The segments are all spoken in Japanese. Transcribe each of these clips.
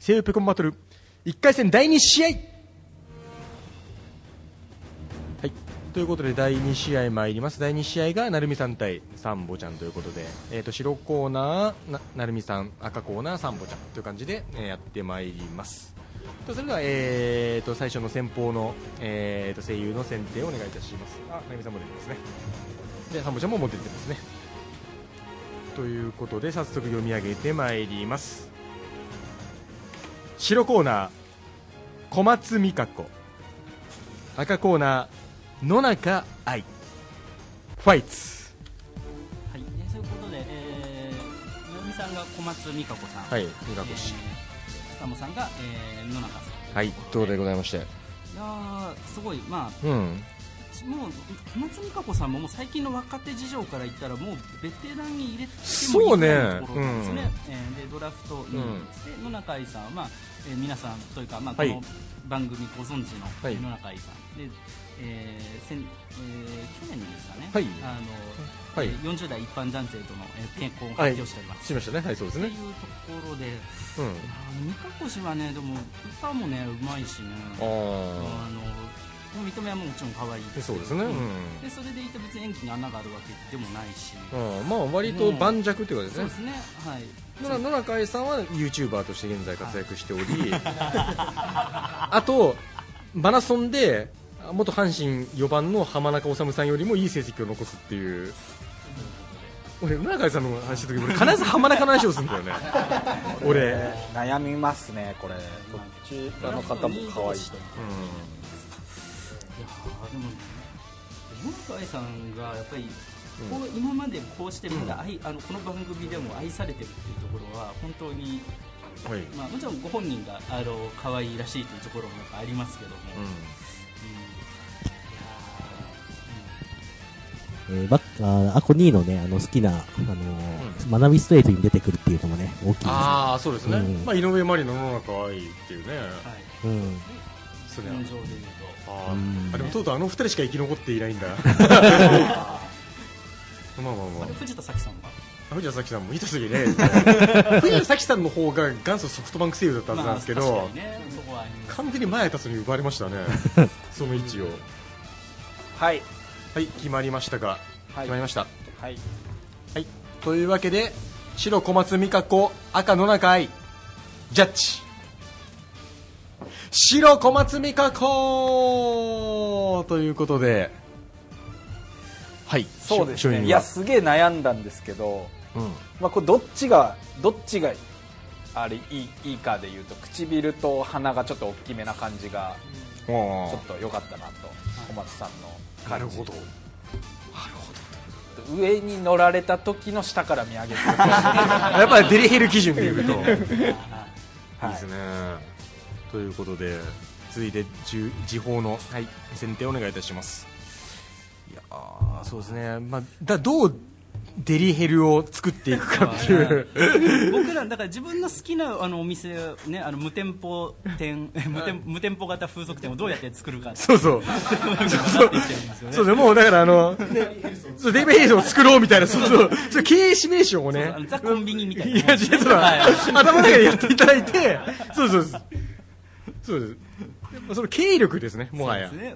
声優ペコンバトル。1回戦第2試合。はい。ということで第2試合参ります。第2試合が成美さん対サンボちゃんということで、えー、と白コーナーな成美さん赤コーナーサンボちゃんという感じで、えーやってまいります。とそれでは、えー、と最初の先方の、えー、と声優の選定をお願いいたします。あ成美さんも出てますね。でサンボちゃんももう出てますね。ということで早速読み上げてまいります。白コーナー小松美香子。赤コーナー野中愛。ファイツ。はい、えーそういうことで、えー、なるみさんが小松美香子さん、はい美香子氏。えー、サモさんが、えー、野中さん。はいどうでございまして。いやー、すごい、まあ、うんもう小松美香子さんももう最近の若手事情から言ったらもうベテランに入れてもいいところなんですね、うんえーでドラフト2うん位ですね、野中愛さんは、まあえー皆さんというか、まあ、こはい。の番組ご存知のはい野中愛さん、でえー先えー去年ですかね、はい。あのはい。えー40代一般男性との、えー結婚を発表しております。しましたねはいそうですね。っていうところで、うん。香子氏はね、でも歌もね、うまいしね、ああの見た目はもちろん可愛いあですそうですね。うん、でそれでいて別に演技に穴があるわけでもないし、うん、まあ割と盤石というかですね。そうですね、はい、野中愛さんは YouTuber として現在活躍しており、あとマラソンで元阪神4番の浜中治さんよりもいい成績を残すっていう。俺野中愛さんの話するとき俺必ず浜中の話をするんだよね。俺、うん、悩みますねこれ。どっちらの方も可愛いといやーでも野中愛さんがやっぱりこう今までこうしてまだ愛、あのこの番組でも愛されてるっていうところは本当に、はい、まあ、もちろんご本人があの可愛いらしいというところもやっぱありますけども、うん。いえー、バッあーアコ2のね、あの好きな、あのー学びストレートに出てくるっていうのもね、大きいですね。ああそうですね、うん。まあ、井上麻里の野中愛っていうね、やーはい。うん。それは現状で。言うと。あでもとうとうあの二人しか生き残っていないんだ。まあまあまあ。藤田咲さんは藤田咲さんもいたすぎね。藤田咲さんの方が元祖ソフトバンク声優だったはずなんですけど、まあ、ね完全に前立つに奪われましたね。その位置を。はい。はい決まりましたが、はい。決まりました。はい。はい。というわけで白小松美香子赤野中愛ジャッジ白小松美香子ということで。はいそうです勝因は。いねやすげえ悩んだんですけど、うん。まあ、これどっちがどっちがあれいいいいかでいうと唇と鼻がちょっと大きめな感じがちょっと良かったなと小松さんのなるほど上に乗られた時の下から見上げてるやっぱりデリヘル基準でいうといいはいですねということで続いてじ時報の、はい、選定お願いいたします。いやーそうですね、まあ、だどうデリヘルを作っていくかっていう。僕らだから自分の好きなあのお店ねあの無店舗店 無店無店舗型風俗店をどうやって作るか。そうそう。そうそう。そうですもうだからあの、ね、そうデリヘルを作ろうみたいなそうそう。そう経営指名書をね。ザ・コンビニみたいいなや実は、はい。頭の中でやっていただいて。そうそうそうそうです。その経営力ですねもはや。ね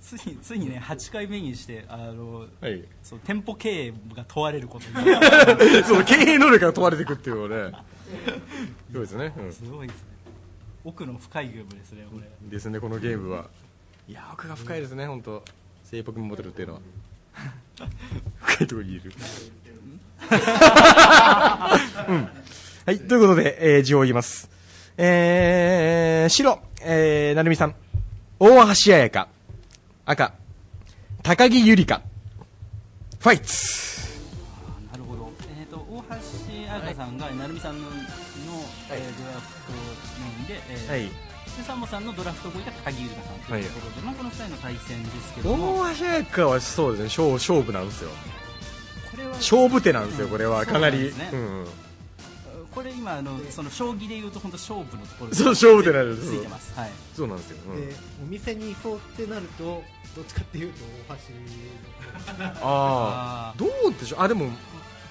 ついついにね8回目にしてあのはい。そう店舗経営が問われることになる。その経営能力が問われていくっていうのね。そうですね、うん。すごいですね。奥の深いゲームですねこれ。ですねこのゲームは。いや奥が深いですね本当。性格モデルっていうのは。深いところにいる。うん。はいということで、えー、字を言いますえー、白、えー、成美さん。大橋彩香。赤高木ゆりかファイツ。なるほど、えー、と大橋彩香さんが成美さんのの、えードラフト4位で,、えーはい。でサンボさんのドラフト5位が高木優香さんというところで、まあ、この2人の対戦ですけど大も橋彩香はそうですね勝勝負なんですよ。これは勝負手なんですよこれは。かなり。ねうんこれ今あのその将棋でいうと本当勝負のところそう勝負手なんです。ついてます。はい。そうなんですよ、うん。でお店に行こうってなるとどっちかっていうと大橋のあああー。どうでしょう？あでも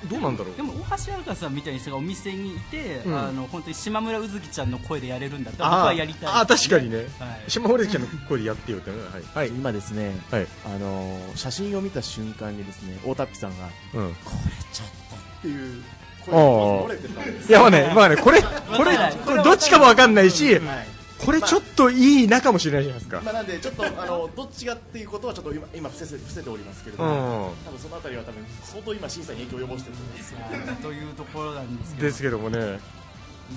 どうなんだろう。でも大橋彩香さんみたいな人がお店にいて、うん。あの本当に島村うずきちゃんの声でやれるんだったら僕はやりたいあー確かにね。はい。島森ちゃんの声でやってよってね。はい、はい。今ですね、はい。あのー写真を見た瞬間にですね大田っぴさんがうん、これちょっとっていういやまあねまあねこれこれこれどっちかもわかんないし、はいこれちょっといいなかもしれないじゃないですか、まあ、なんでちょっとあのどっちがっていうことはちょっと今今伏せ伏せておりますけれどうも、ん。多分そのあたりは多分相当今審査に影響を及ぼしてると思いますはいというところなんですけど。ですけどもね。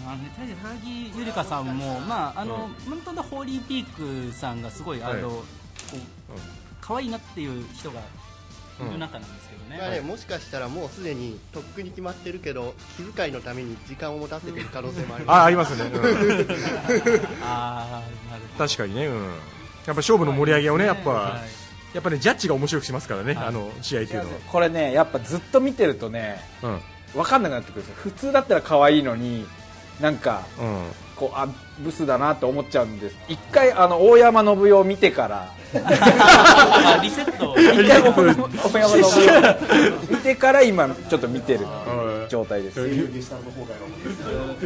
まあね、確かに高木ゆりかさんも、まああの本当だホーリーピークさんがすごい、はい。あのこう可愛いなっていう人がいる中なんですけどね、まあね、もしかしたらもうすでにとっくに決まってるけど気遣いのために時間を持たせてる可能性もあります。あありますね、うん。あーなるほど。確かにね、うん、やっぱ勝負の盛り上げをねやっぱ、はい。やっぱねジャッジが面白くしますからね、はい。あの試合っていうのこれねやっぱずっと見てるとねは分かんなくなってくるんですよ。普通だったら可愛いのになんかうん、うん、こうあブスだなって思っちゃうんです。一回あの大山信代を見てから あリセット。一回大山信代を見てから今ちょっと見てる状態です。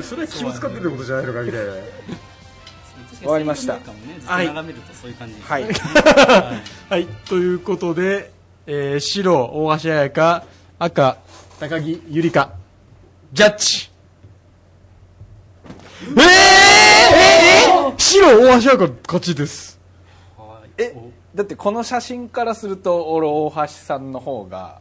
それは気を使ってることじゃないのかみたいな。終わりました。確かにねずっと眺めるとそうい。う感じ、はい。はい。ということで、えー、白大橋彩香赤高木ゆりかジャッジ。えー、えー、えー、白大橋彩香勝ちですはいえだってこの写真からすると俺大橋さんの方が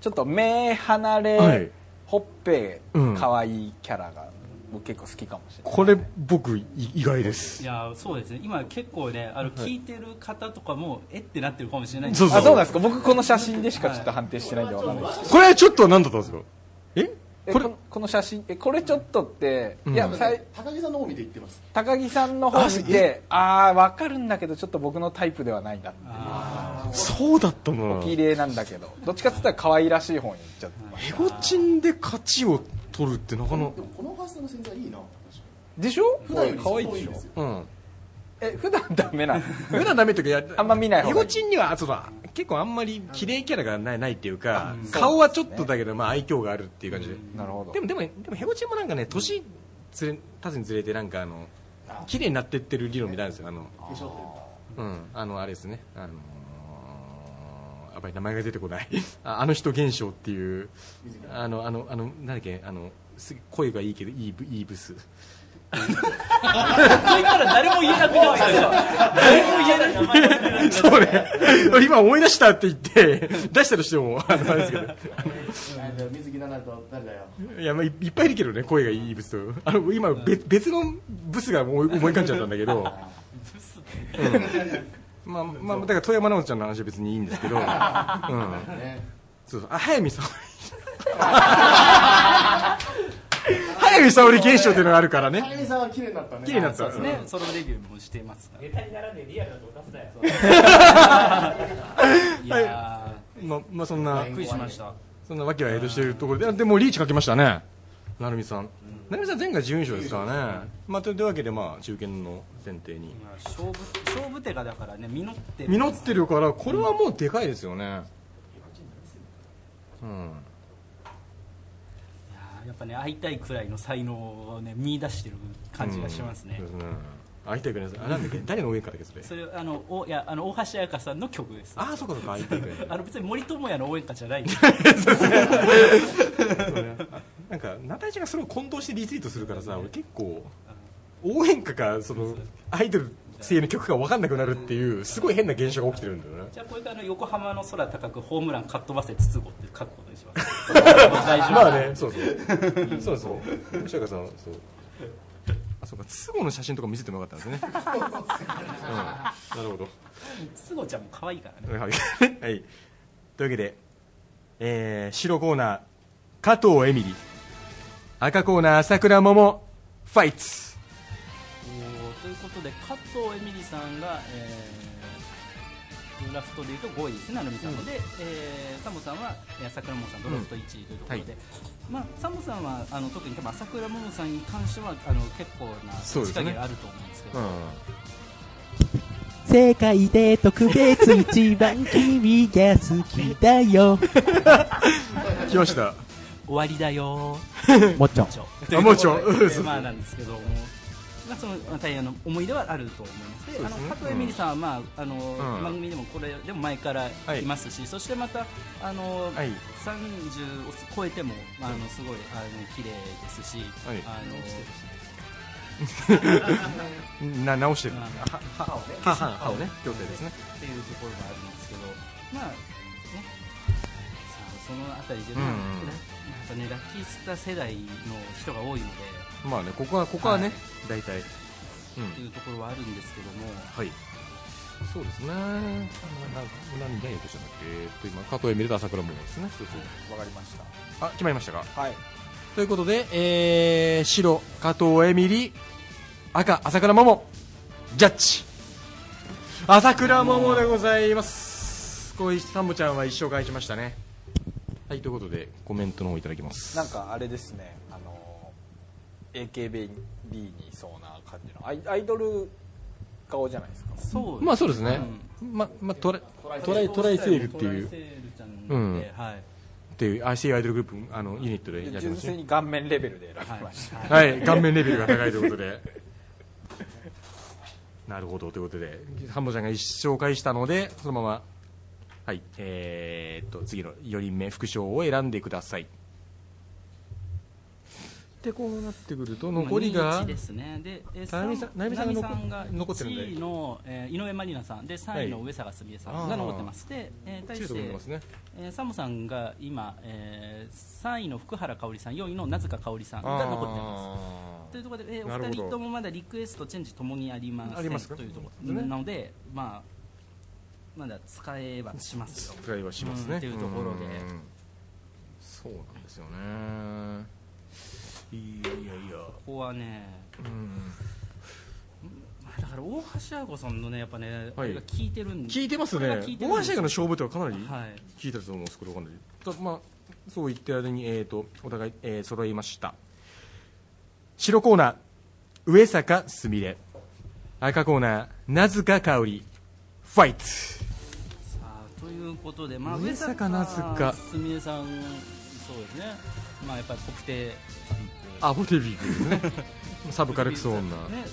ちょっと目離れ、はい。ほっぺうん。可愛いキャラが僕結構好きかもしれない。これ僕い意外です。いやそうですね。今結構ねあの聞いてる方とかもえってなってるかもしれないんそうあそうなんですか。僕この写真でしかちょっと判定してないんでわかんないです。これこれちょっと何だったんですか？え？これえここの写真えこれちょっとって、うん。いやさい高木さんの方見て言ってます。高木さんの方見てああ分かるんだけどちょっと僕のタイプではないなあそうだったな。綺麗なんだけど。どっちかっつったら可愛らしい方に行っちゃってヘゴチンで勝ちを取るってなかなか。でもこのファーストの潜在いいなでしょ？普段より可愛いでしょ。相当ですよ。うんえ普段ダメなの？普段ダメというかやあんま見ない方がいい。ヘゴチンにはそうだ。結構あんまり綺麗キャラがないないっていうかうん。顔はちょっとだけどまあ愛嬌があるっていう感じで。なるほど。でもでもでもヘゴチンもなんかね年つれ経つにつれてなんかあの綺麗になってってる理論みたいなんですよ。あのうん。あのあれですね。あのーやっぱり名前が出てこない。ああの人現象っていう。あのあのあのなんだっけあのす声がいいけどいいブいいブスそう言ったら誰も言えなくなっちゃう誰も言えないそうね。今思い出したって言って出したとしてもあのあれですけど。水着なると誰だよ。いやまあいいっぱいいるけどね声がいいブスと。あの今別別のブスが思い浮かんじゃったんだけど、うん、まあまあだから富山直ちゃんの話は別にいいんですけど、うん、ねそうそう。あ早見沙織 早見沙織現象っていうのがあるからね。高木さんは綺麗になったね。綺麗になった。そうそうねソロデビューもしてます。からネタにならねえリアルなとこ出すなよ いやまあまあそんなーびっくりしました。そんなわけはエイドしているところででもリーチかけましたね。成美さん。成美さん前回準優勝ですからね、まあ、というわけでまあ中堅の選定に。勝負勝負手がだからね実ってる。実ってるからこれはもうでかいですよね。うん。いやっぱね会いたいくらいの才能をね見出してる感じがしますね。会いたいくらいなんだっけ？誰の応援歌だっけそれ？それあのおいやあの大橋彩香さんの曲です。ああそうかそうか会いたいくらい あの別に森友哉の応援歌じゃない なんかナタイちゃんがそれを混同してリツイートするからさ俺結構応援歌かそのアイドル性の曲が分かんなくなるっていうすごい変な現象が起きてるんだよねじゃあこれから横浜の空高くホームランかっ飛ばせ筒子って書くことにしますまあね そうそう。そうそう。吉岡さんはそう。あそうか。都合の写真とか見せてもよかったんですね、うん、なるほど。筒子ちゃんも可愛いからね。はい、はい、というわけで、えー白コーナー加藤エミリ赤コーナー桜桃ファイツ。ということで加藤エミリさんが、えードラフトでいうと5位ですね、成美さんの、で、えーサモさんはえー桜桃さん、ドラフト1位というところで、まあ、サモさんはあの特に多分桜桃さんに関してはあの結構なそうですね力があると思うんですけど、世界で特別一番君が好きだよ。来ました。終わりだよ。もっちょ。あもちろんというところでまあなんですけども、まあ、そのまあ大変あの思い出はあると思います。であの加藤エミリさんは、まああのん。番組でもこれでも前からい。ますし、そしてまたあの、はい。30を超えても、まあ、あのすごいあの綺麗ですし、はい。あの な直してる。まあ歯をね。歯歯をね。矯正ですね。っていうところがあるんですけど、まあね、さあそのあたりで、うん。まあなんかね、ラッキースター世代の人が多いので、まあねここはここはねはい。大体。うん。っていうところはあるんですけども、はい。そうですね。なんか何が言うとしたんだっけ？えっと今加藤エミルと朝倉桃ですね。そうそう。わかりました。あ決まりましたか？はい。ということで、えー、白加藤エミリ赤朝倉桃。ジャッジ。朝倉桃でございます。こうサンボちゃんは一生返しましたね。はいということでコメントの方いただきます。なんかあれですね AKB にいそうな感じのアイアイドル顔じゃないですか。そうまあそうですね、ままトラトライトライセールっていう。っていう IC アイドルグループあのユニットでやって純ますね。粋に顔面レベルで選びました、はい。顔面レベルが高いということで。なるほどということで。ハンボちゃんが一生返したのでそのままはい。えー、っと次の4人目副賞を選んでくださいでこうなってくると残りが1ですね。で、えー、ななみさんさんが残ってるんで1位の、えー井上まりなさん。で3位の上坂すみれさんが残ってます、で、えー対してね。えー、サムさんが今、えー、3位の福原香織さん4位の名塚香織さんが残ってます。というところで、えー、お二人ともまだリクエストチェンジともにありませんというとこね。ろなので、まあ、まだ使えばしますよ。使いはしますね、うん。っていうところで。うん。そうなんですよねいやいや。いやここはねうん。だから大橋亜子さんのねやっぱね、はい。いてるん聞いてますね。大橋映画の勝負とはかなりはい。聞いたと思うんですけどかなりたまあそう言ってる間に、えー、とお互い、えー揃いました。白コーナー。上坂すみれ。赤コーナー。名塚香織ファイト。さあということで、まあ、上坂なずか。すみれさんそうですね。まあやっぱり国定アボテビークですね。サブカルクソ女。ね、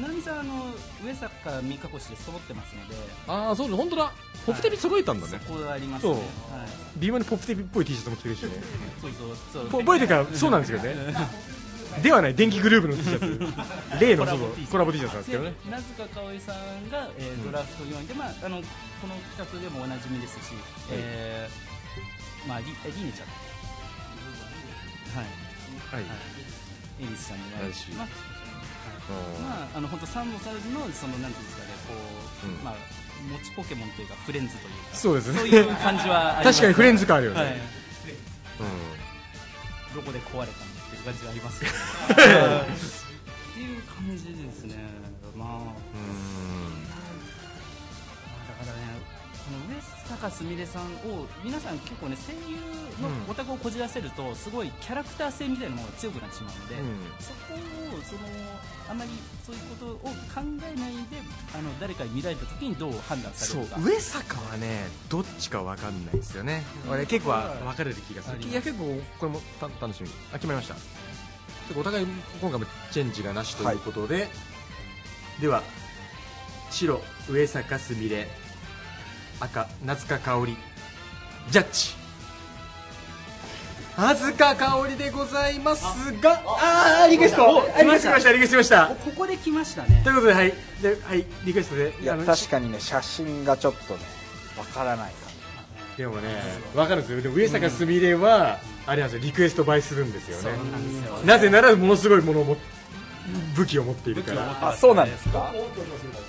ななみさんあの上坂三日越で揃ってますので。ああそうです本当だ。ポプテビ揃えたんだね、そこがありますね。そう。はい、微妙にポプテビっぽい T シャツも着てるしね。そうそうそう。ぽ覚えてるからそうなんですよね。ではない電気グループの T シャツ。例のそのコラボ T シャツなんですけどね。で名塚香織さんが、えードラフト4位で、まあ、あのこの企画でもおなじみですし、えーまあ、リえリネちゃん。はい。はい、エリスさんにもあるし、まああまあ、あの本当サンボさんのそのなんていうんですかねこう、うん。まあ持ちポケモンというかフレンズというかそうですね。そういう感じはあります確かにフレンズ感あるよね、はい、うん。どこで壊れたのっていう感じがありますよね っていう感じですね。まあ。だからねこの上坂すみれさんを皆さん結構ね声優のうん。オタクをこじらせるとすごいキャラクター性みたいなものが強くなってしまうので、うん。そこをそのあまりそういうことを考えないであの誰かに見られた時にどう判断されるか。上坂はねどっちか分かんないですよね、俺結構は分かれる気がする。いや結構これもた楽しみ。あ決まりました。でお互い今回もチェンジがなしということで、では白上坂すみれ赤名塚香織。ジャッジ。名塚香織でございますが。ああーリクエストあリクエスト。しました。リクエスト。しました。ここで来ましたね。ということではい。ではいリクエストで。いや確かにね写真がちょっとねわからないかでもね、わかるんですよ。でも上坂すみれは、あれなんですよ、リクエスト映えするんですよね。なぜなら、ものすごいものをも、武器を持っているから。らあそうなんですか？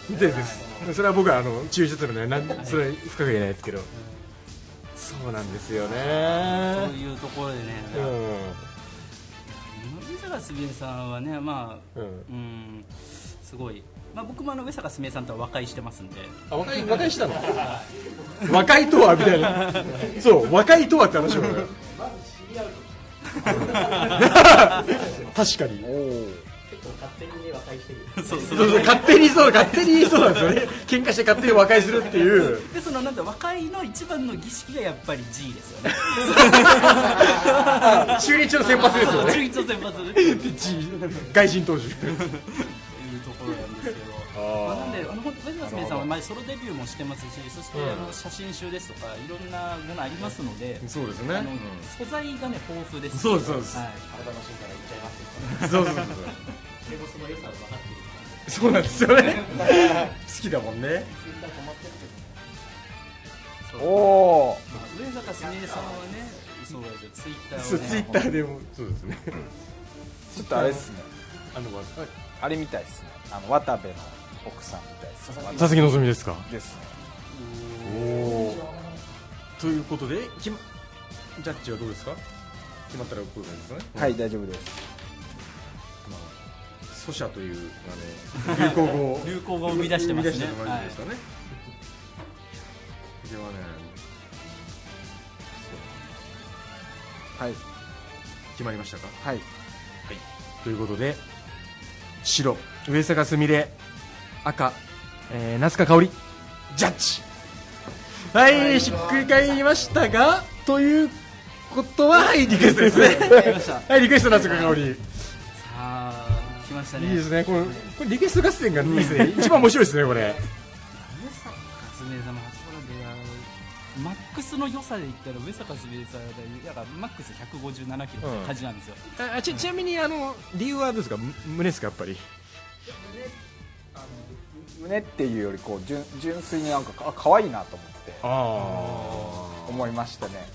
ですです。それは僕は、あの、抽出するので、なん、それは深く言えないですけど。そうなんですよとね。いうところでね、う上坂すみれさんはね、まあ、ん。うん。うん、すごい、まあ、僕もあの上坂すみれさんとは和解してますんで、あ、和解、和解したの？和解とはみたいな。そう、和解とはって話も。確かに。勝手にそうそう。そうそう勝手にそう勝手にそうなんですよね。喧嘩して勝手に和解するっていう。でそのなんだ和解の一番の儀式がやっぱり G ですよね。中日の先発ですよね。中日の先発。っていうで G 外人投手。ところなんですけど。まあ、なんであの本当藤田さんは前ソロデビューもしてますしそして、うん。あの写真集ですとかいろんなものありますのでそうですね。あの素材がね豊富です。そうですそうです。はい。体の芯から言っちゃいますそうそうそうでもその良さを分かってるそうなんですよね。好きだもんね。おおまあ上坂すみれさんはねそうですよツイッターを、ね、そうツイッターでも。そうですね。ちょっとあれですね。あのあれみたいですね。あの渡部の奥さんみたいです佐々木希ですか？ですね。おおということで決まジャッジはどうですか？決まったらこういう感じですかね？はい大丈夫です。まあソシャというあの流行語を流行語を生み出してますね生み出してますかね、ではねはい決まりましたか。はい。ということで白上坂すみれ赤、えー、夏香香織。ジャッジ。はい、ひっくり返りましたがということははいリクエストですね。はいリクエスト夏香香織。したね。いいですね。これこれリクエスト合戦がいいですね。一番面白いですねこれ。上坂すみれさんの初頃であのマックスの良さで言ったら上坂すみれさんでだからマックス157キロって感じなんですよ、あちちなみにあの理由はどうですか？む胸ですかやっぱり胸っていうよりこう純純粋になんかあ可愛いなと思って。あ思いましたね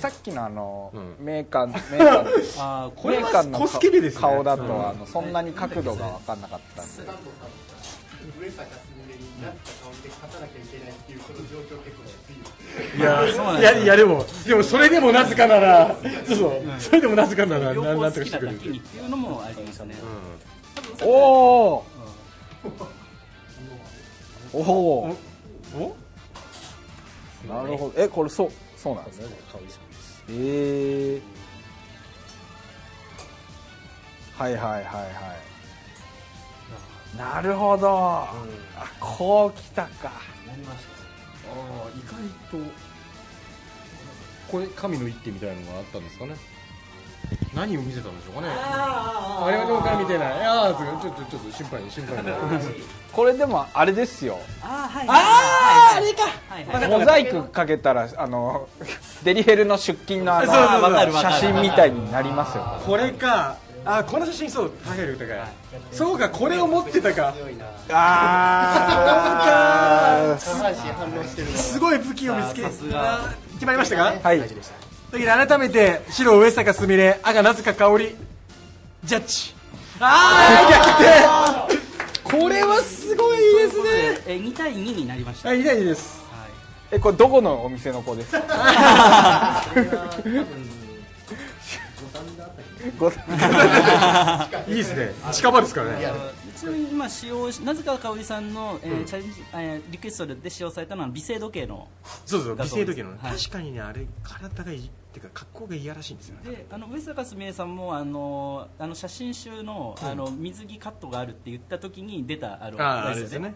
さっきのあの、うん。メーカー メーカーあーこれこれはメーカーのコスケベですね。顔だと、うん。あのそんなに角度が分かんなかったんで。上坂すみれになった顔で勝たなきゃいけないっていうこの状況結構きついいやそうなんいやいやでもでもそれでもなぜかならそうそう。それでもなぜかなら両ななんと方好きなかしてくれる。っていうのもありましたね、おおおおお？なるほど。えこれそうそうなんですね。えー、はいはいはいはい。なるほど、あこうきたか。ああ意外とこれ神の一手みたいなのがあったんですかね何を見せたんでしょうかね。あれはどうか見てな。いああちょっとちょっと心配心配な。これでもあれですよ。あーはい。あーあれか。はいはい。モザイクかけたらあのデリヘルの出勤のあの写真みたいになりますよ。これか。あこの写真そう高い高い。そうかこれを持ってたか。強いな。あ下半身反応してるのすごい武器を見つけ決まりましたか？はいだけど改めて白上坂すみれ赤なぜか香りジャッジ。ああ逆転!これはすごいですね。え2対2になりました、はい痛いです。はい。えこれどこのお店の子ですか？ご いいですね。近場ですからねちなみに今使用しなぜか香織さんの、えーチャレンジえーリクエストで使用されたのは美声時計のそうそう美声時計のねはい。確かにねあれ体がいいっていうか格好が嫌らしいんですよねであの上坂すみれさんもあのあの写真集のあの水着カットがあるって言った時に出たあのああれですね。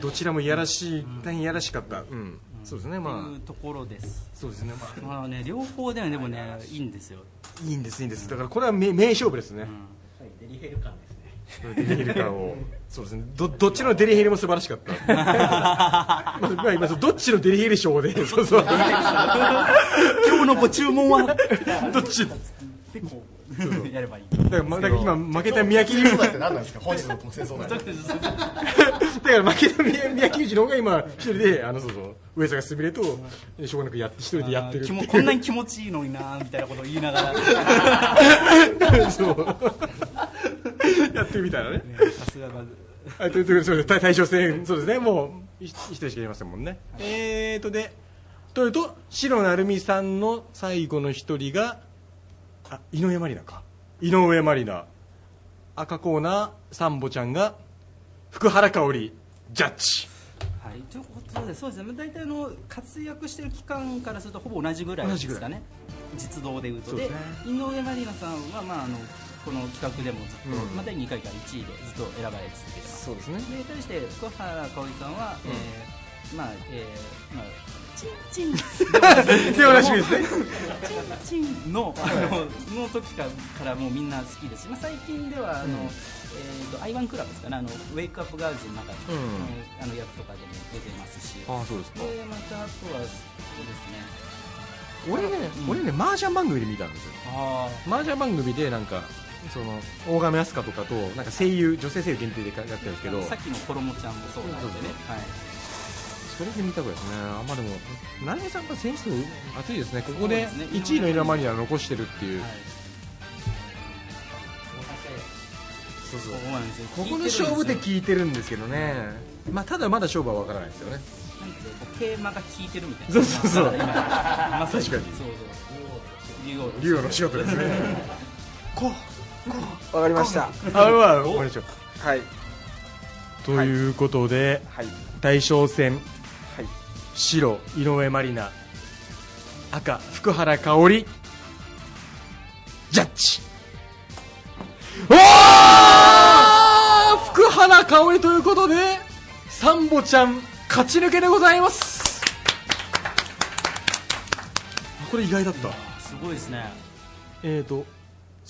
どちらもいやらしい大変いやらしかった。うん。そうですねまあ。いうところです。そうですねまあ。まあね両方ではでもねいいんですよ、いいんですいいんです。だからこれは名名勝負ですね。うん。デリヘル感ですねデリヘル感を。そうですね。どどっちのデリヘルも素晴らしかった。まあまあ今どっちのデリヘル賞でそうそう。今日のご注文は？どっち？でこうやればいい。だからまだから今負けた宮城そうだって何なんですか？本日の特製相談だから負けた宮宮城内の方が今一人であのそうそう。上坂すみれとしょうがなくやって一人でやってるこんなに気持ちいいのになみたいなことを言いながら。そう やってるみたいなねさすががはい、というそうです対対象戦、そうですね、もう一一人しかいませんもんね。えーとで、というと、白成美さんの最後の一人が、あ、井上まりなか。井上まりな。赤コーナー、サンボちゃんが、福原香織、ジャッジ。はい、ということで、そうですね、大体あの活躍している期間からするとほぼ同じぐらいですかね、実動でいうと、でね。井上まりなさんは、まあ、あのこの企画でもずっと、うん。まあ、第2回から1位でずっと選ばれ続けてます。そうですね。で対して福原香織さんは、えーまあえーまあチンチン。ではなしですね。チンチンのあのの時からもうみんな好きです。し、まあ、最近ではあの、うん。えー、とアイワンクラブですかね。あのウェイクアップガールズの中で、うん。あの役とかでも出てますし。ああそうですか。でまたあとはそうですね。俺ね、うん。俺ね麻雀番組で見たんですよ。あ麻雀番組でなんかその大亀飛鳥とかとなんか声優女性声優限定でやってるんですけど。さっきのコロモちゃんもそうなんでね。はい。それで見たくらいですね。あんまでも成美さんが選手熱いですね。ここでそうですね1位のイラマニアを残してるっていう、はい。そうそう。ここの勝負で聞いてるんですけどね、まあ、ただまだ勝負は分からないですよね。テーマが効いてるみたいな。そうそうそう。今まさに確かに。そうそう。竜王の仕事ですね。こうわかりました。あまあお願いしますはい。ということで、はい。大将戦はい。白井上まりな赤福原香織ジャッジ。おー福原香織ということでサンボちゃん勝ち抜けでございます。あこれ意外だった。すごいですね。えーと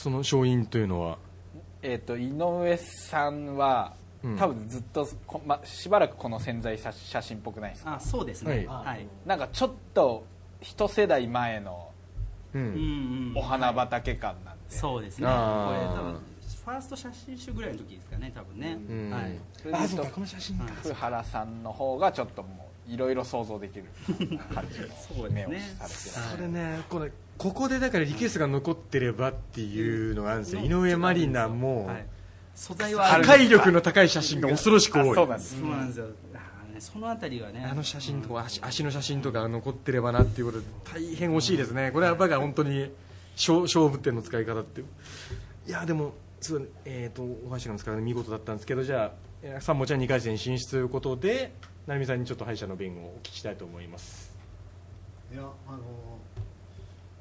その勝因というのは？えっ、と井上さんは、うん。多分ずっとこ、ま、しばらくこの潜在写写真っぽくないですか？あそうですね。ははい、なんかちょっと一世代前のううんんうん。お花畑感なんで、そうですね。これ多分ファースト写真集ぐらいの時ですかね多分ね、うん。はい。それで言う。とこの写真福原さんの方がちょっともういろいろ想像できる感じ そうですね。の目をされてる。それねこれここでだからリクエストが残ってればっていうのがあるんですよ。井上まりなもはい、素材は破壊力の高い写真が恐ろしく多い。あそうなんですそうなんですよ、そのあたりはね。あの写真とか足足の写真とか残ってればなっていうことで大変惜しいですね。これはバカ本当に勝勝負点の使い方っていやでもそうえっ、と大橋の使い方見事だったんですけどじゃあえーサンボちゃん2回戦進出ということで成美さんにちょっと敗者の弁をお聞きしたいと思います。いやあの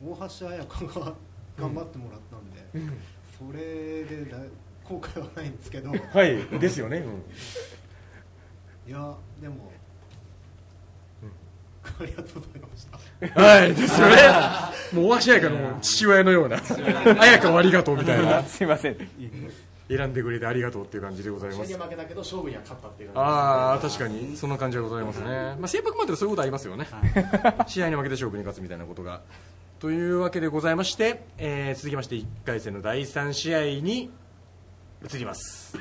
大橋彩香が頑張ってもらったんで、それでだ後悔はないんですけど。いはいですよね、やでも、ありがとうございました。はいですよね。もう大橋彩香の父親のような彩香をありがとうみたいな。すいません。選んでくれてありがとうっていう感じでございます。試合で負けたけど勝負には勝ったっていう感ああ確かに。そんな感じがございますね、まあ、先白までそういうことありますよね、試合に負けて勝負に勝つみたいなことがというわけでございまして、えー続きまして1回戦の第3試合に移ります、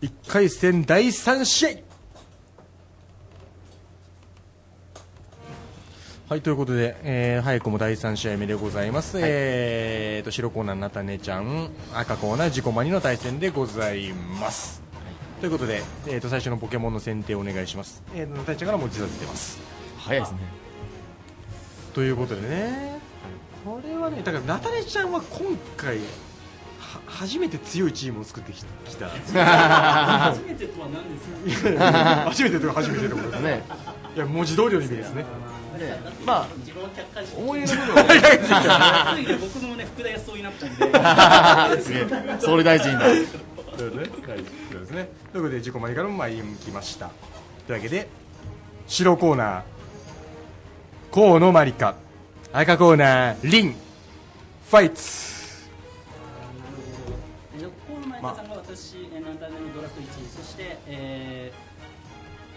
1回戦第3試合。はいということで、えー早くも第3試合目でございます、えーと白コーナーなたねちゃん赤コーナー自己マニの対戦でございます、ということで、えー、と最初のポケモンの選定をお願いします、えー、となたねちゃんから文字立ててます。早いですね。ということでね、これはねだからなたねちゃんは今回は初めて強いチームを作ってききた初めてとは何ですか？初めてというか初めてってことですねいや文字通りの意味ですねまあ、思い出の部分は僕もね福田康夫になったんですげえ総理大臣だ。そうですね。はい、そうですね。ということで自己マニからも参りきました。というわけで白コーナー河野まりか、赤コーナーリンファイツ。河野舞香さんが私、えー、ナンタネのドラフト1位そして、え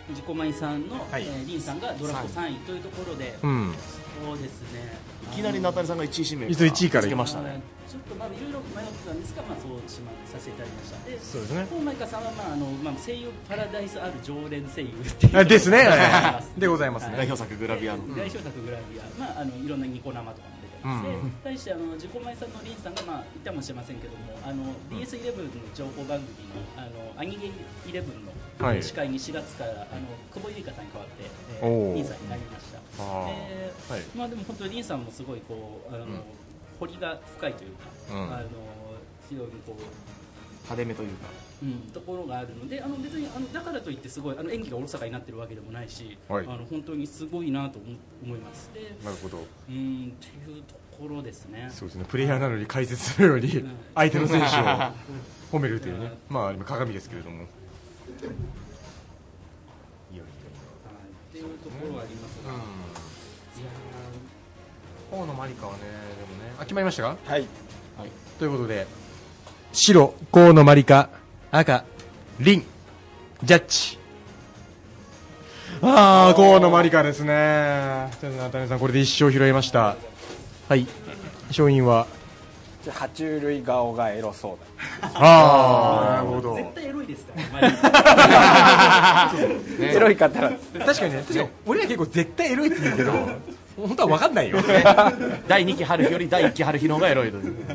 ー、自己マイさんの、はいえーリンさんがドラフト3位というところで、うん。そうですね。いきなりナタリさんが1位指名いつ1位からつけましたね。ちょっとまあいろいろ迷ってたんですが、まあ、そうしまさせていただきましたでそうですね。河野舞香さんは、まああのまあ、声優パラダイスある常連声優っていうあですね。でございますね。代表作グラビアの。代表作グラビア、まあ、あのいろんなニコ生とかも出てます、で対してあの自己前さんのリンさんが、まあ、言ったかもしれませんけどもあの DS11 の情報番組の「あのアニゲ11」のはい。司会に4月から、あの久保ゆりかさんに代わって、えー。リンさんになりましたではい。まあ、でも本当にリンさんもすごいこうあの、彫りが深いというか、うん。あの非常にこう派手めというか。うん、ところがあるのであの別にあのだからといってすごいあの演技がおろそかになってるわけでもないし、はい。あの本当にすごいなと思思います。でなるほど。うんっていうところですね。そうですね。プレイヤーなのに解説するより相手の選手を 褒めるというね。まあ今鏡ですけれども。いやいやはい。っていうところはありますが、いや河野マリカはねでもねあ決まりましたか？はい。ということで白河野マリカ赤リンジャッジ。ああ河野マリカですね。と渡辺さんこれで一勝拾いました。はい。勝因は？じゃあ爬虫類顔がエロそうだ。ああなるほど。ー絶対エロいですから エロい方は確かにね確かに俺ら結構絶対エロいって言うけど本当は分かんないよ。第2期春日より第1期春日の方がエロいというっ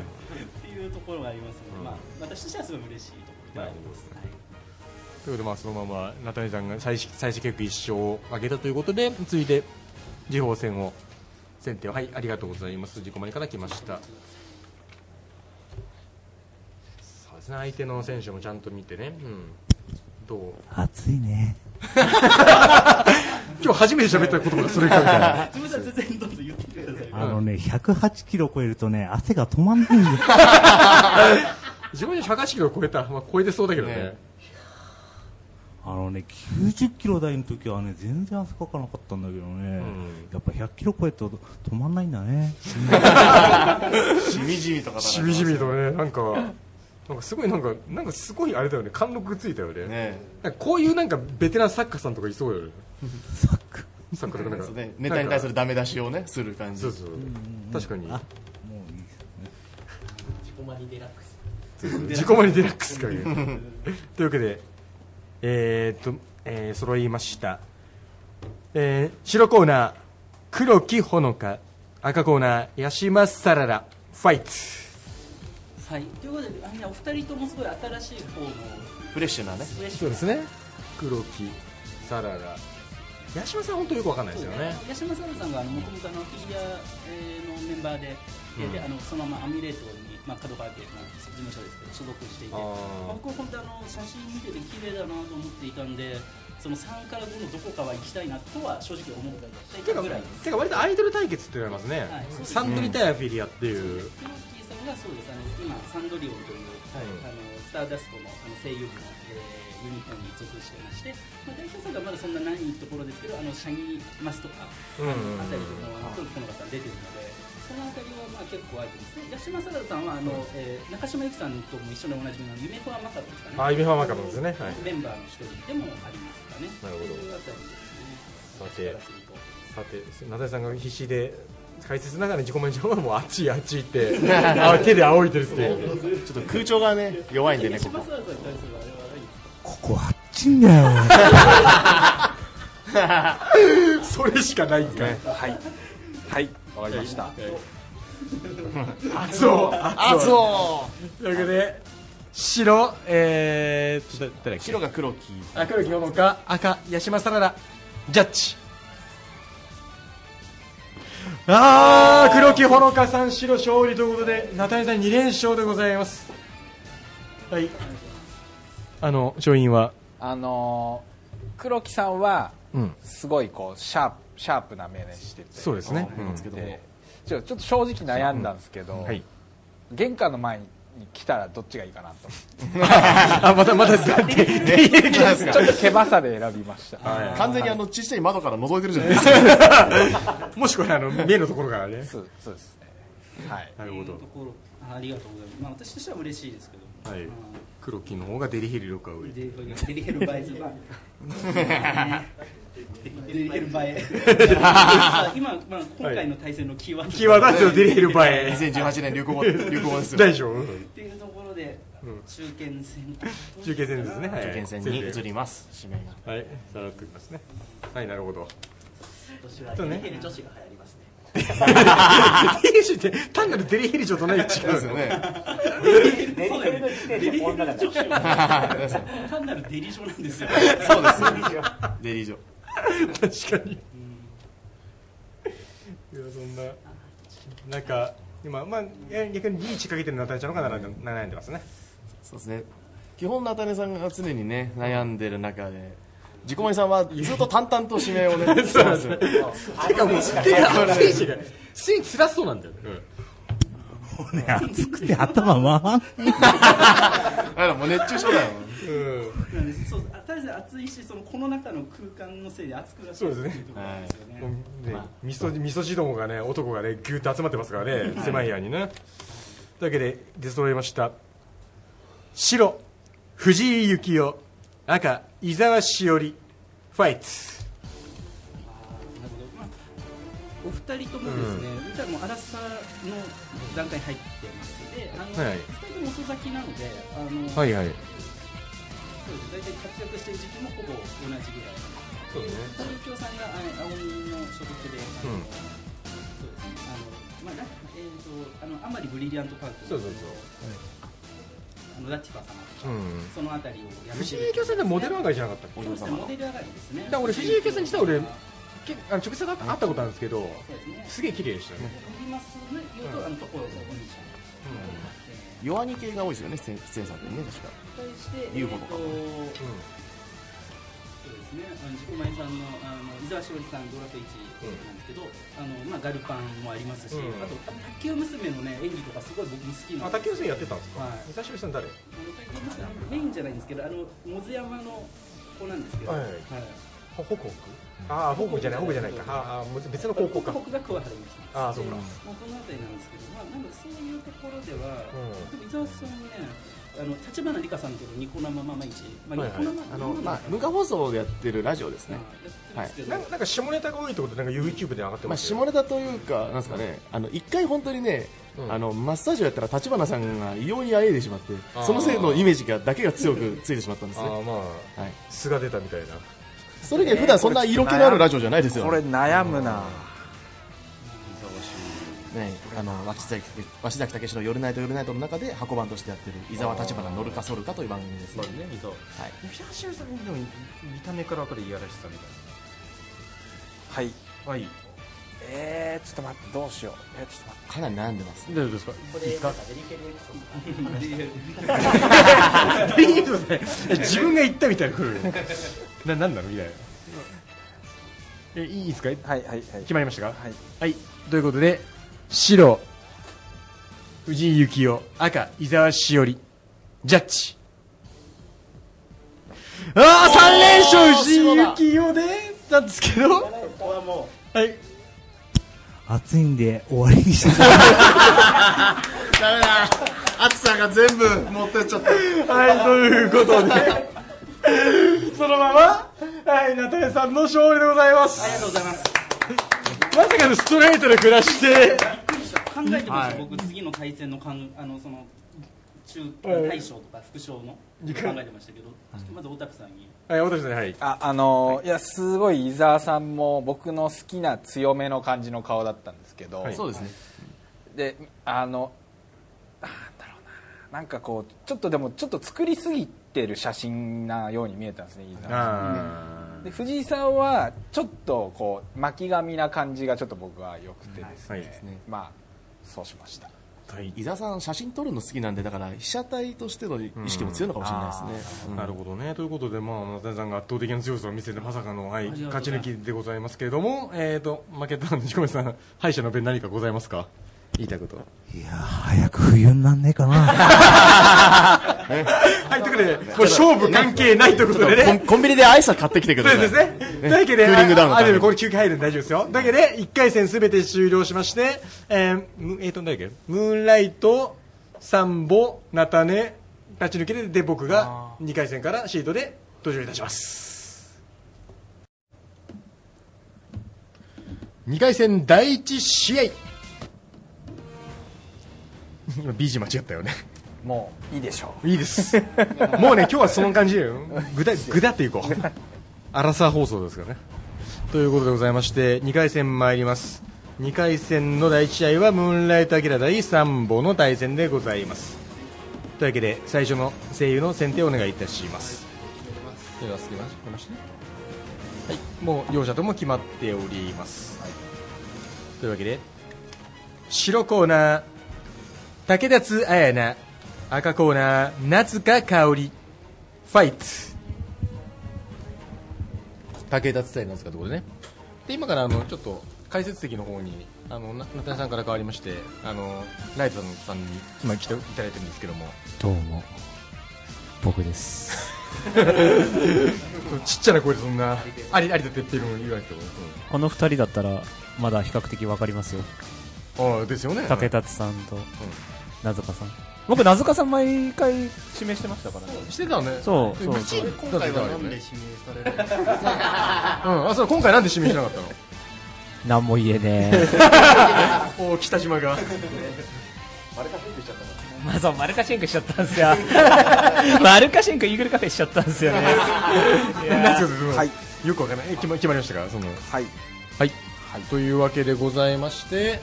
ていうところがありますので、まあ、私としてはすごい嬉しいところではあります、はい。ということでまあそのままナタニさんが最終最終結局一勝を挙げたということで続いて次鋒戦を先手ははいありがとうございます。自己前から来ました。そうですね。相手の選手もちゃんと見てね、うん、どう？暑いね。今日初めて喋った言葉がそれかみたいな。あのね、108キロ超えるとね、汗が止まんないんだよ。自分で108キロ超えた、まあ、超えてそうだけどね。ね。あのね、90キロ台の時はね、全然汗かかなかったんだけどね、ん。やっぱ100キロ超えると止まんないんだね。しみじみとかしみじみとね。なんかなんかすごいなんかなんかすごいあれだよね。貫禄ついたよね。ね。こういうなんかベテラン作家さんとかいそうよね。作家とかなんか。そうね。ネタに対するダメ出しをねする感じ。そうそう確かに。あ、もういいですね。自己マニデラックス。かというわけでえー、っと、えー、揃いました、えー、白コーナー黒木ほのか。赤コーナーヤシマサララファイトはい、ということであのねお二人ともすごい新しい方のフレッシュなね。フレッシュそうですね。黒木サララ八島さん本当よくわかんないですよね。八島さんさんがもともとフィギュアえーのメンバーで,で、であのそのままアミュレートに、まあ、角川家の事務所ですけど所属していて。まあ僕は本当あの写真見てて綺麗だなと思っていたんでその3から5のどこかは行きたいなとは正直思っていたぐらいです。てか割とアイドル対決って言われますね、はいサンドリ対アフィリアっていう、クロッキーさんがそうです。あの今サンドリオンという、はい。あのスターダストのあの声優部の、えーユニコーンに属していまして、まあ、代表作がまだそんなないところですけどあのシャギマスとか、うんうんうん。あたりとかもあの黒木ほのかさん出てるのでそのあたりはまあ結構あるんですね。八島サラダさんはあの、えー中島由紀さんとも一緒でおなじみの夢フォアマカロンですかね。あイベファーマカロンですね、はい、メンバーの一人でもありますかね。なるほど。というあたりですね。さて。さて名田さんが必死で解説ながら自己満上はもうあっちいあっちいってあ手で仰いでるっていう。ちょっと空調がね弱いんでね八ここここあっちんだよ。それしかないんかい。はい。はい。わかりました。熱男。熱男。というわけで白えーっ白が黒木。あ黒木ほのか赤八島サラダ。ジャッジ。あー黒木ほのかさん白勝利ということでナタリさん2連勝でございます。はいあの勝因は？あのー黒木さんはうん。すごいこうシャープシャープな目でしてて。そうですね。うん。うん。でちょちょっと正直悩んだんですけど、はい。玄関の前に来たらどっちがいいかなと。あまたまただってちょっと毛羽さで選びました。完全にあの小さい窓から覗いてるじゃないですか。もしくはあの目のところからね。そうそうですね。はい。なるほど。ところ。あありがとうございます、まあ、私としては嬉しいですけど、はい。うん黒木の方がデリヘル力が上デデリヘルバイズバデリヘルバエ 今、まあ、今回の対戦のキーワード、キーワードはですよデリヘルバエ 2018年流行語流行語ですよ大丈夫？っていうところで、中堅戦。中継戦ですね。はい。受験戦に移ります指名が。はい。さらっときますね。はいなるほど。デリヘル女子が流行りますねデリヘルって単なるデリヘル嬢と何が違そうですよねデリヘルの時点で女が女子は単なるデリジョなんですよそうですよデリージョ確かにいやそんななんか今まあ逆にリーチかけてるナタリちゃんの方が悩んでますねそうですね基本ナタネさんが常にね悩んでる中で自己前さんはずっと淡々と指名をね してますよ。てかもう手が熱いしが普通に辛そうなんだよね、うね、暑くて頭回んもう熱中症だよなんでそうあたり前暑い。しそのこの中の空間のせい。で暑くなってるそうですねってい。うところなんですよねもうねみそみそじどもがね男がねぎゅっと集まってますからね狭い。部屋にねとい。うわけで出揃い。ました白藤井幸雄赤伊沢しおりファイツ。お二人ともですね、歌も荒さの段階に入ってますであの、はい。二人とも遅咲きなのであの、はいはい。そうです。大体活躍してる時期もほぼ同じぐらい。そうですね。東京さんがあ青鬼の所属で、あのうん。そうですね。あのまあなえー、とあのあまりブリリアントパークそうそうそう。あのラティファ様そのあたりをやめて藤井幸雄さんでモデル上がりじゃなかったっけ？そうですねモデル上がりですね。だから俺藤井幸雄さんにしたら俺けあの直接会った会ったことあるんですけどすね。すげえ綺麗でしたよね。弱に系が多いですよね出演出演さんってね確か。対して、UFO とかえーとですね、あの自己前さんのあの伊沢しおりさん、ドラフト1なんですけど、あのまあ、ガルパンもありますし、うん。あと、卓球娘の、ね、演技とか、すごい僕も好きなあ卓球生やってたんですか？はい。久しぶりさん誰？あの卓球娘メインじゃないんですけど、あのモズ山の子なんですけど、はい。はい。ほ北北ああ北北じゃない北北じゃないか。ああむ別の高校か。僕が桑原にしたああそうか。まあ、この辺りなんですけど、まあ、なんかそういうところでは、うん。でも伊沢さんね、あの立花理香さんとのニコ生ママ市、まあ、はいはい。ニコ生あの、まあ、文化放送でやってるラジオですね、やってるんですけど、なんかなんか下ネタが多いってことでなんか YouTube で上がってまあ、ますよ下ネタというか、なんですかね、あの一回本当にね、うん。あのマッサージをやったら立花さんが異様にあえいでしまってそのせいのイメージがだけが強くついてしまったんですね、ああまあはい、素が出たみたいな。それ以外普段そんな色気のあるラジオじゃないですよ。これ悩むなね、あの脇崎鷲崎武史の「夜ナイト夜ナイト」の中で箱番としてやってる伊沢立花乗るか反るかという番組ですね。ねそうはい。さんでも見た目から分かるいやらしさみたいはい。なはい。えー、ちょっと待ってどうしよう。えー、ちょっと待って。かなり悩んでます大丈夫ですか？いいですか？でいいですね 自分が言ったみたいな来るななんなの？みたいな。えいいですか？はいはいはい。決まりましたか？はい。はい。ということで白藤井幸雄赤伊沢しおりジャッジ。ああ3連勝藤井幸雄でなんですけど。はい。暑いんで終わりにして ダメだ。暑さが全部持ってっちゃった。はい、ということで、そのまま、はい、ナタレさんの勝利でございます。ありがとうございます。まさかのストレートで下して、考えてました、僕次の対戦のかんあのその中大将とか副将の考えてましたけど、まず大田区さんに。はい、私ね、はい。ああのーいやすごい伊沢さんも僕の好きな強めの感じの顔だったんですけど、はい。そうですね。であのなんだろうななんかこうちょっとでもちょっと作りすぎてる写真なように見えたんですね伊沢さん。あで藤井さんはちょっとこう巻き髪な感じがちょっと僕は良くてですね,、はい。まあそうしました。はい。伊沢さん写真撮るの好きなんでだから被写体としての意識も強いのかもしれないですね、なるほどね。ということで、まあ、さんが圧倒的な強さを見せて、まさかの、はい、勝ち抜きでございますけれども、えっと、負けた西込さん、敗者の弁何かございますか？言いたいこと。いやー早く冬になんねえかな はい、ということで、もう勝負関係ないということでね。コンコンビニでアイス買ってきてくださいそうですね。というわけで、クーリングダウンあでもこれ休憩入るんで大丈夫ですよ。というわけで、1回戦すべて終了しまして、えー、むえーと、何だっけ？ムーンライト、サンボ、ナタネ、立ち抜けで、で、僕が2回戦からシートで登場いたします。2回戦第1試合。今 BG 間違ったよね。もういいでしょういいです。もうね、今日はその感じで、ぐだ、ぐだっていこう。アラサー放送ですからね。ということでございまして、2回戦参ります。2回戦の第1試合は、ムーンライトアキラ対サンボの対戦でございます。というわけで、最初の声優の選定をお願いいたします。では、すきまして。はい、もう両者とも決まっております。というわけで、白コーナー、竹立彩菜、赤コーナー、夏香香織、ファイト。竹立彩菜夏香ということでね。で、今からあの、ちょっと、解説席の方にあのな中谷さんから変わりましてあのライトさんに今来ていただいてるんですけども。どうも。僕です。ちっちゃな声でそんなあり有田哲平の言われても、この二人だったらまだ比較的わかりますよ。うん、ああですよね。竹達さんと名塚さん。僕名塚さん毎回指名してましたからね。してたね。そうそう。そう今回はなんで指名されるんですか？うん、あそう今回なんで指名しなかったの？何も言えね お北島が。えまあそうマルカシェンクしちゃったんですよ。マルカシェンクイーグルカフェしちゃったんですよね はい。よくわかんない。え決ま決まりましたか？その。はい。はい、というわけでございまして、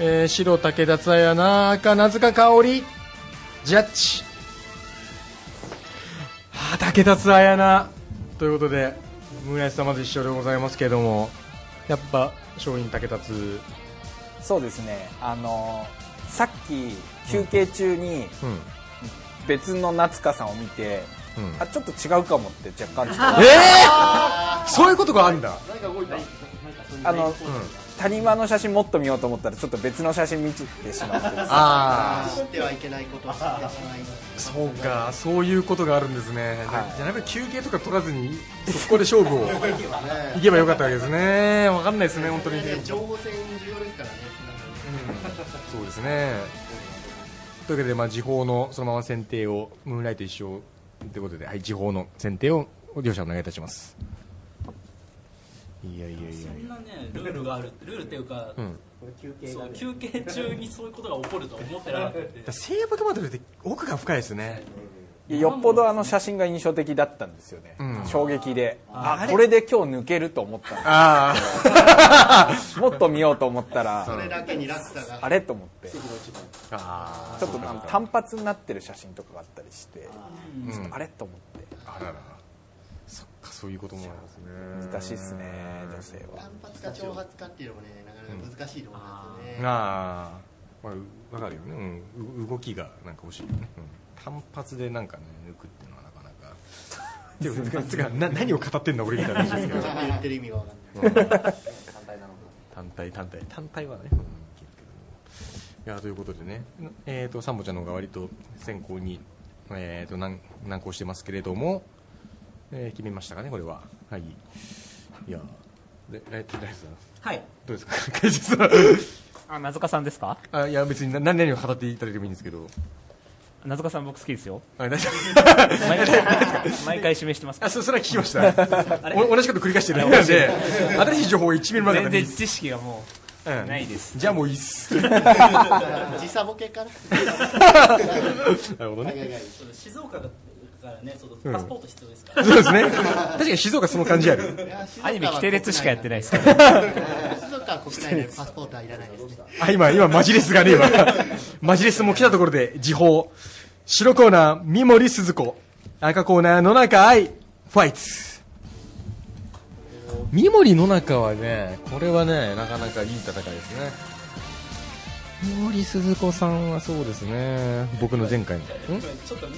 えー白武田津綾菜赤名塚香織ジャッジ。はあ武田津綾菜ということで村井さんまず一緒でございますけれどもやっぱ勝因武田津そうですね。あのさっき休憩中にうん。別の夏香さんを見て、うん。あちょっと違うかもって若干ちょっと。えー、そういうことがあるんだあの、谷間の写真もっと見ようと思ったらちょっと別の写真見てしまってですねあ知ってはいけないことを知ってしまいそうかそういうことがあるんですね、はい。じゃあやっぱり休憩とか取らずにそこで勝負を いけばよかったわけですね。わかんないですね本当に。ね情報戦重要ですからね。そうですね。というわけで、まあ、時報のそのまま選定を、ムーンライト一緒ということで、はい、時報の選定を両者お願いいたします。いやいやいや。そんなねルールがあるルールっていうか、うん。そう休憩中にそういうことが起こるとは思ってなかったって西武トマトルって奥が深いですね。よっぽどあの写真が印象的だったんですよね、うん。衝撃で。ああこれで今日抜けると思ったんあ もっと見ようと思ったらそれだけに落差があれ？と思って。あ。あちょっと単発になってる写真とかがあったりしてうんちょっとあれ？と思って。あらら。そういうこともありますね。難しいっすね女性は単発か長髪かっていうのもねなかなか難しいところなんですよね、ああ。まあ、わかるよね。うん。う動きがなんか欲しいよね。うん。単発でなんかね、抜くっていうのはなかなか。でも、つかな何を語ってんだ俺みたいな話ですけど。言ってる意味がわかんない単体単体単体はね、うん、いやということでね、えー、とサンボちゃんの方が割と先行に、えー、と難難航してますけれども、えー決めましたかねこれは。はい。いやでライトライトさん。はい。どうですか？解説はあ名塚さんですか？あいや別にな何々を語っていただいてもいいんですけど。名塚さん僕好きですよ。あ大丈毎回毎回指名してますあそそれは聞きました。お同じこと繰り返してるだけなんで新しい情報を1ミリもなかった全然知識がもううん。ないです。じゃあもういいっす。時差ボケかな なるほどね。はいはいはい。そう静岡だからねそのうんパスポート必要ですから、そうですね 確かに静岡その感じあるアニメ規定列しかやってないですか静岡は国内でパスポートはいらないですねあ、今、今、マジレスがね、今。マジレスも来たところで、時報。白コーナー、三森鈴子。赤コーナー、野中愛、ファイツ。三森野中はね、これはね、なかなかいい戦いですね。三森鈴子さんはそうですね。僕の前回の。んちょっとみ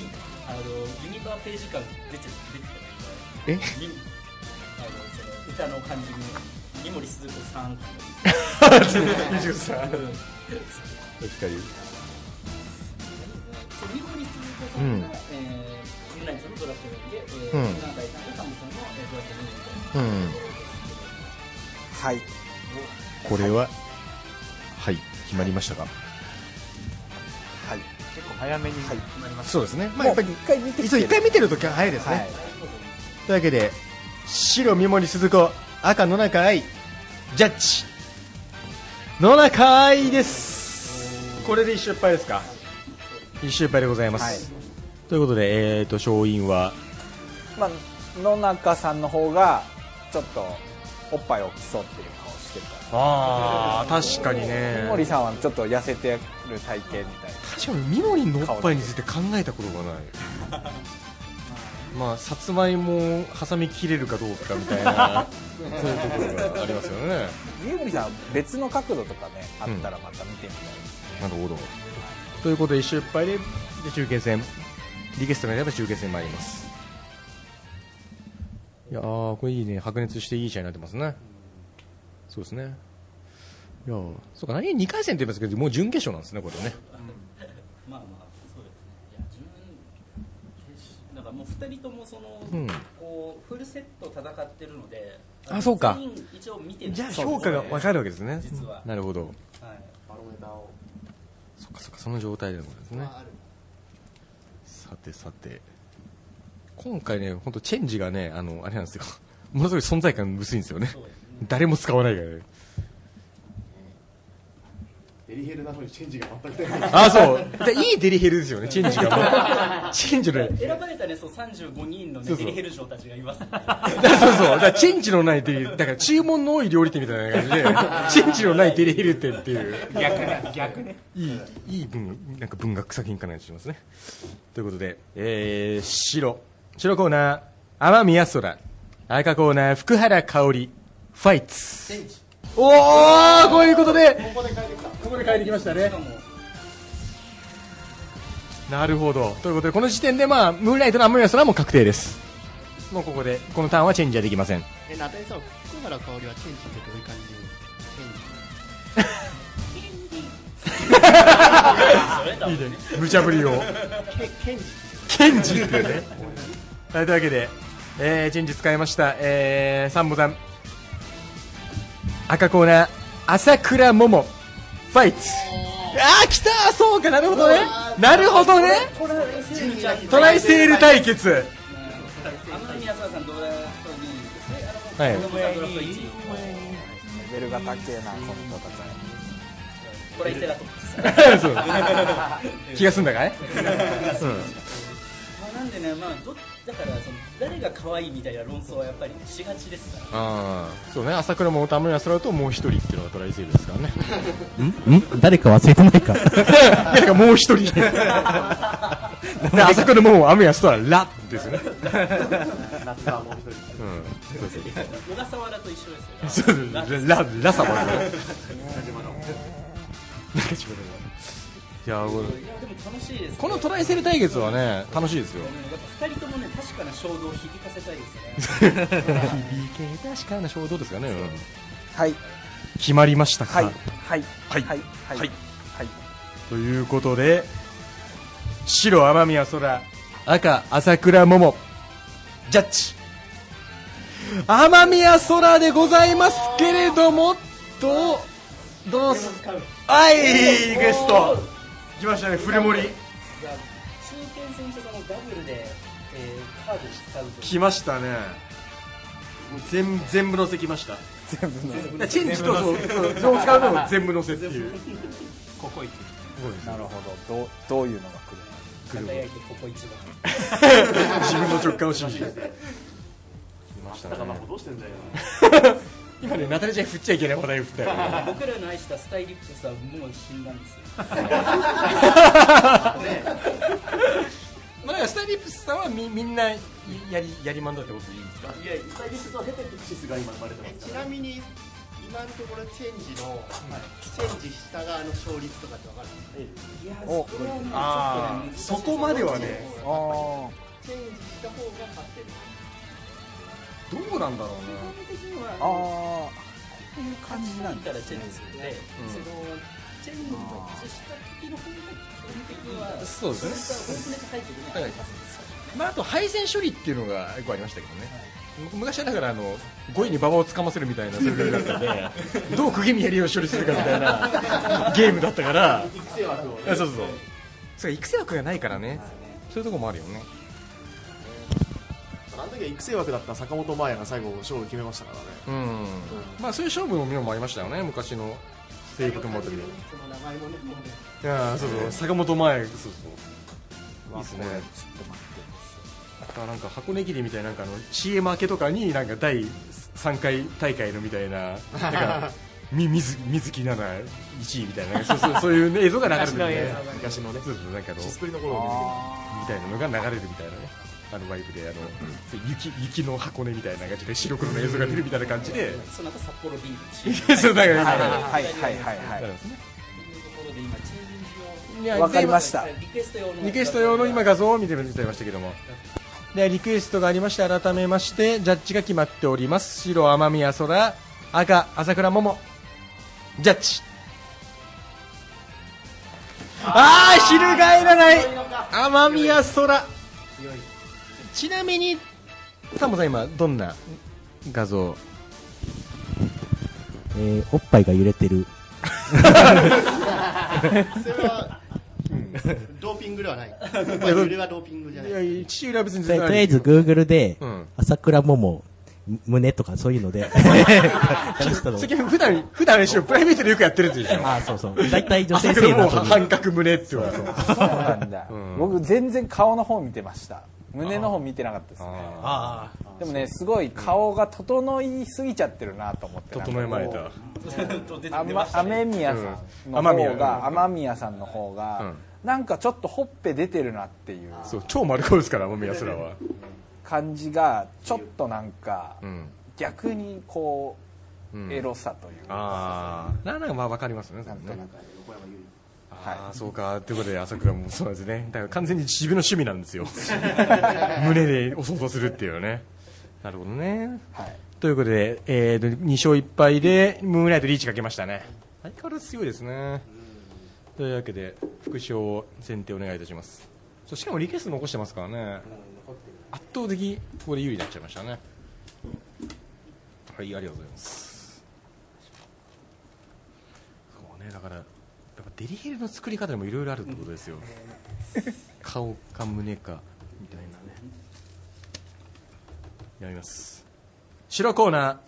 あのユニバーページ感出て出てたえ？みあのその歌の感じに三森鈴子さん水口さん。確かに。三森鈴子さうんドラフトで、えーうんうん、南海さんとサムさんの、えー、ドラフト2うん。はいこれは、はい、決まりましたか？早めにはい。決まりましたそうですね。まあ、やっぱり一回見て一回見てるときは早いですね、はい。というわけで白三森鈴子赤野中愛ジャッジ。野中愛です。これで一勝いっぱいですか？一勝いっぱいでございます、はい。ということで、えー、と勝因は？まあ、野中さんの方がちょっとおっぱいを競ってる顔してたああ確かにね。三森さんはちょっと痩せてる体型みたいな。確かに三森のおっぱいについて考えたことがない。まあさつまいもを挟み切れるかどうかみたいなそういうところがありますよね。三森さんは別の角度とかねあったらまた見てみたいですね、なるほど。ということで、一勝いっぱいで、で中継戦、リクエストがあれば中継戦参ります。いやー、これいいね、白熱していい試合になってますね。そうですね。いや。そうか何2回戦って言いますけどもう準決勝なんですねこれね。まあまあそうですね。いや準決勝だからもう2人ともその、うん。こうフルセット戦ってるのであそうか。全員一応見てる。じゃあ評価が分かるわけですね。実は。なるほど。はい。バロメーターを。そっかそっかその状態でのことですね。あるさてさて。今回ね本当チェンジがねあのあれなんですよ。ものすごい存在感薄いんですよね。そうですね誰も使わないからね。デリヘルなのにチェンジが全く出ない。あそう。でいいデリヘルですよね。チェンジが チェンジの。ね選ばれたねそう35人のねそうそう。デリヘル嬢たちがいます。だからそうそう。だからチェンジのないデリだから注文の多い料理店みたいな感じで チェンジのないデリヘル店っていう。逆ね逆ね。いいいい文なんか文学作品かなとしますね。ということで、えー、白。白コーナー。天宮空。赤コーナー福原香織ファイツ。おおこういうことで。ここで変えてきた。ここで変えてきましたね。なるほど。ということでこの時点でまあムーンライトの天宮空はもう確定です。もうここでこのターンはチェンジはできません。え中谷さん福原香織はチェンジってどういう感じ？で いいね。無茶ぶりを。チェンジケケンジ。ケンジっていうね。は いというわけで、えー、チェンジ使いました、えー、サンボさん赤コーナー朝倉桃ファイトあー来たそうかなるほどね。なるほどね。トライセール対決。天宮沢さんドラフト2位ですねあのはい。子供さんドラフト1位レベルが高えなこの戦いトライセラトプスそう。気が済んだかい、まあなんでねまあどだからその誰が可愛いみたいな論争はやっぱりしがちですから。ああそうね朝倉桃と天宮空ともう一人っていうのがトライセールですからね。ん？誰か忘れてないか。いやだからもう一人。で朝倉桃天宮空ラですよね。夏川もう一人。うん。そうそう小笠原と一緒ですよそうそうララサバいやこれ。でも楽しいですね。このトライセル対決はね楽しいですよ。やっぱ2人ともね確かな衝動を響かせたいですね。響け確かな衝動ですかね、うんはい。決まりましたか、はい。はい。はい。はい。はい。はい。はい。ということで白天宮空。赤朝倉桃。ジャッジ。天宮空でございますけれどもどうどうすはいリクエスト来ましたねフル盛り。中堅選手さんのダブルで、えー、カード使うと来ましたね。もう全全部乗せきました。全部のチェンジとそうそうそう使うのも全部乗せっていう。ココイチなるほど。どうどういうのが来る輝いてココイチが自分の直感を信じて。来ましたね。高田もどうしてんだよ今ねナタリちゃん振っちゃいけない話題振ったよ。ね僕らの愛したスタイリップスはもう死んだんですよ。まあ、スタイリップスさんはみみんなやりやりまんだってことでいいんですか？いやスタイリストはヘテピクシスが今生まれてますちなみに今のところチェンジの、チェンジした側の勝率とかってわかる？いやおそれはねそこまではね。あチェンジした方が勝ってるどうなんだろう基本的にはああこういう感じなん。からチェンジするんで、そのチェンジした時の方が基本的にはそうですね。本当に入ってくるはいまあ、あと配線処理っていうのがよくありましたけどね。僕昔はだからあの5位に馬場をつかませるみたいなそういうだったんで どう釘に槍を処理するかみたいな ゲームだったから。育成枠をね。あそうそうそう。そう育成枠がないからね。そういうところもあるよねあの時は育成枠だった坂本真綾が最後勝負決めましたからね。うん。まあそういう勝負の見もありましたよね昔の西武もあったけどいやーそうそう坂本前そうそう。いいですね。ちょっと待ってあとはなんか箱根切りみたいななんかあの CM 明けとかになんか第3回大会のみたいななんか み水水木奈々1位みたいなそうそうそういう、ね、映像が流れるみたいな。昔のねそうそうなんかあのシスプリの頃をみたいなのが流れるみたいなねあのワイプであのそう雪雪の箱根みたいな感じで白黒の映像が出るみたいな感じでその後札幌ビールそうだからはいはいはいはいはいなるんですねというところで今チェンジいやわかりましたリクエスト用のリクエスト用の今画像を見てみちゃいましたけどもでリクエストがありまして改めましてジャッジが決まっております白天宮空赤朝倉桃ジャッジああ翻らない雨宮空ちなみにサンボさん今どんな画像？えー、おっぱいが揺れてる。それは、うんドーピングではない。まあ、揺れはドーピングじゃない。いや父親は別にとりあえず、グーグルでうん、朝倉桃、胸とかそういうので、普段普段しろプライベートでよくやってるでしょ？あそうそう。大体女性性の半角胸って言われてそうなんだ、僕全然顔の方見てました胸の方見てなかったですね。あでもねすごい顔が整いすぎちゃってるなと思って。整えまれた。雨宮さんの方が雨宮。さんの方がなんかちょっとほっぺ出てるなっていう。そう超丸顔ですから雨宮空は。感じがちょっとなんかうん。逆にこうエロさというか。ああなんかまあ分かりますね。なんとなくああそうか。ということで朝倉もそうですね。だから完全に自分の趣味なんですよ。胸でお想像するっていうね。なるほどね。はい。ということで、えーと、2勝1敗でムーンライトリーチかけましたね。相変わらず強いですね。というわけで副賞選定お願いいたします。そうしかもリクエスト残してますからね。圧倒的ここで有利になっちゃいましたね。はいありがとうございます。そうねだからデリヘルの作り方にもいろいろあるってことですよ顔か胸かみたいなね。やります。白コーナ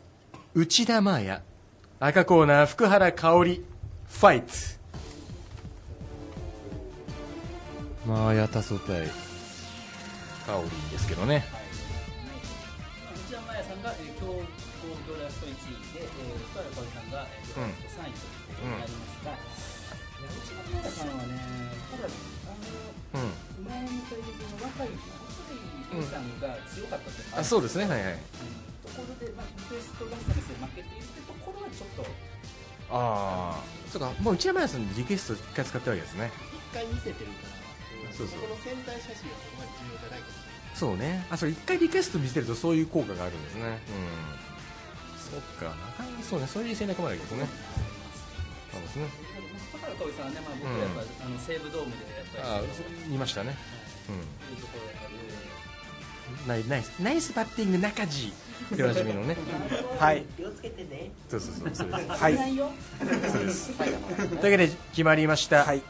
ー内田真彩。赤コーナー福原香織。ファイト。真彩多素対香織ですけどね。内田真彩さんが、えー、強豪ドラフト1位で、えー、福原香織さんが、えー、決の若い、若い。さん。が強かったってあそうですねはいはいところで、まあ、リクエスト合戦で負けているってところはちょっと、ああそうかもう内田真彩さん。のリクエスト一回使ったわけですね一回見せてるから、そうそうこの戦隊写真はそこまで重要じゃないかもしれない。そうねあそれ一回リクエスト見せるとそういう効果があるん。ですねうん。そっかなかなかそうねそういう戦略もあるわけですねそうですね福原香織さん。はね、まあ、僕はやっぱ、あの西武ドームでやっぱり、見ましたねうんいいところやっぱり、ナイナイスナイスバッティング中地。っておなじみのね。はい。気をつけてね。そうそうそうそうですはいそうですというわけで決まりました、はい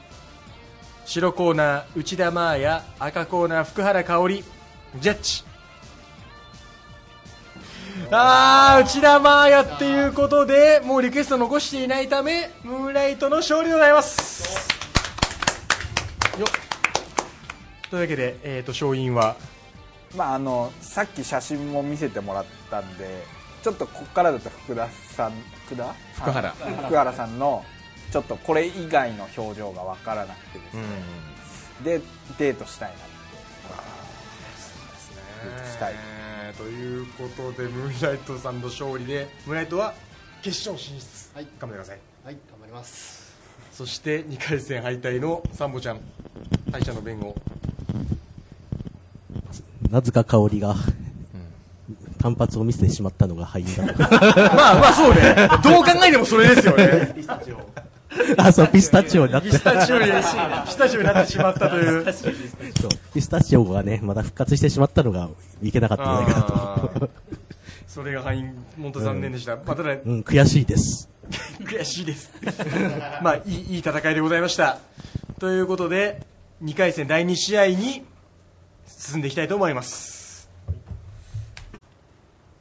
白コーナー内田真彩赤コーナー福原香織ジャッジあー内田真彩っていうことでもうリクエスト残していないためムーンライトの勝利でございますよっというわけで、えー、と勝因は？まああのさっき写真も見せてもらったんでちょっとここからだと福田さん福田？福原。あ福原さんのちょっとこれ以外の表情が分からなくてですね、でデートしたいなって。デートしたい。えーということでムーンライトさんの勝利でムーンライトは決勝進出、はい。頑張ってください。はい、頑張ります。そして2回戦敗退のサンボちゃん敗者の弁護なぜか香りが、単発を見せてしまったのが敗因だと。まあまあそうね。どう考えてもそれですよね。あ、そう、ピスタチオになって。ピスタチオにピスタチオになってしまったという。そう。ピスタチオがね、まだ復活してしまったのがいけなかったんじゃないかなと。それが敗因本当残念でした、まあ、ただうん、悔しいです。悔しいです。まあいいいい戦いでございました。ということで2回戦第2試合に進んでいきたいと思います。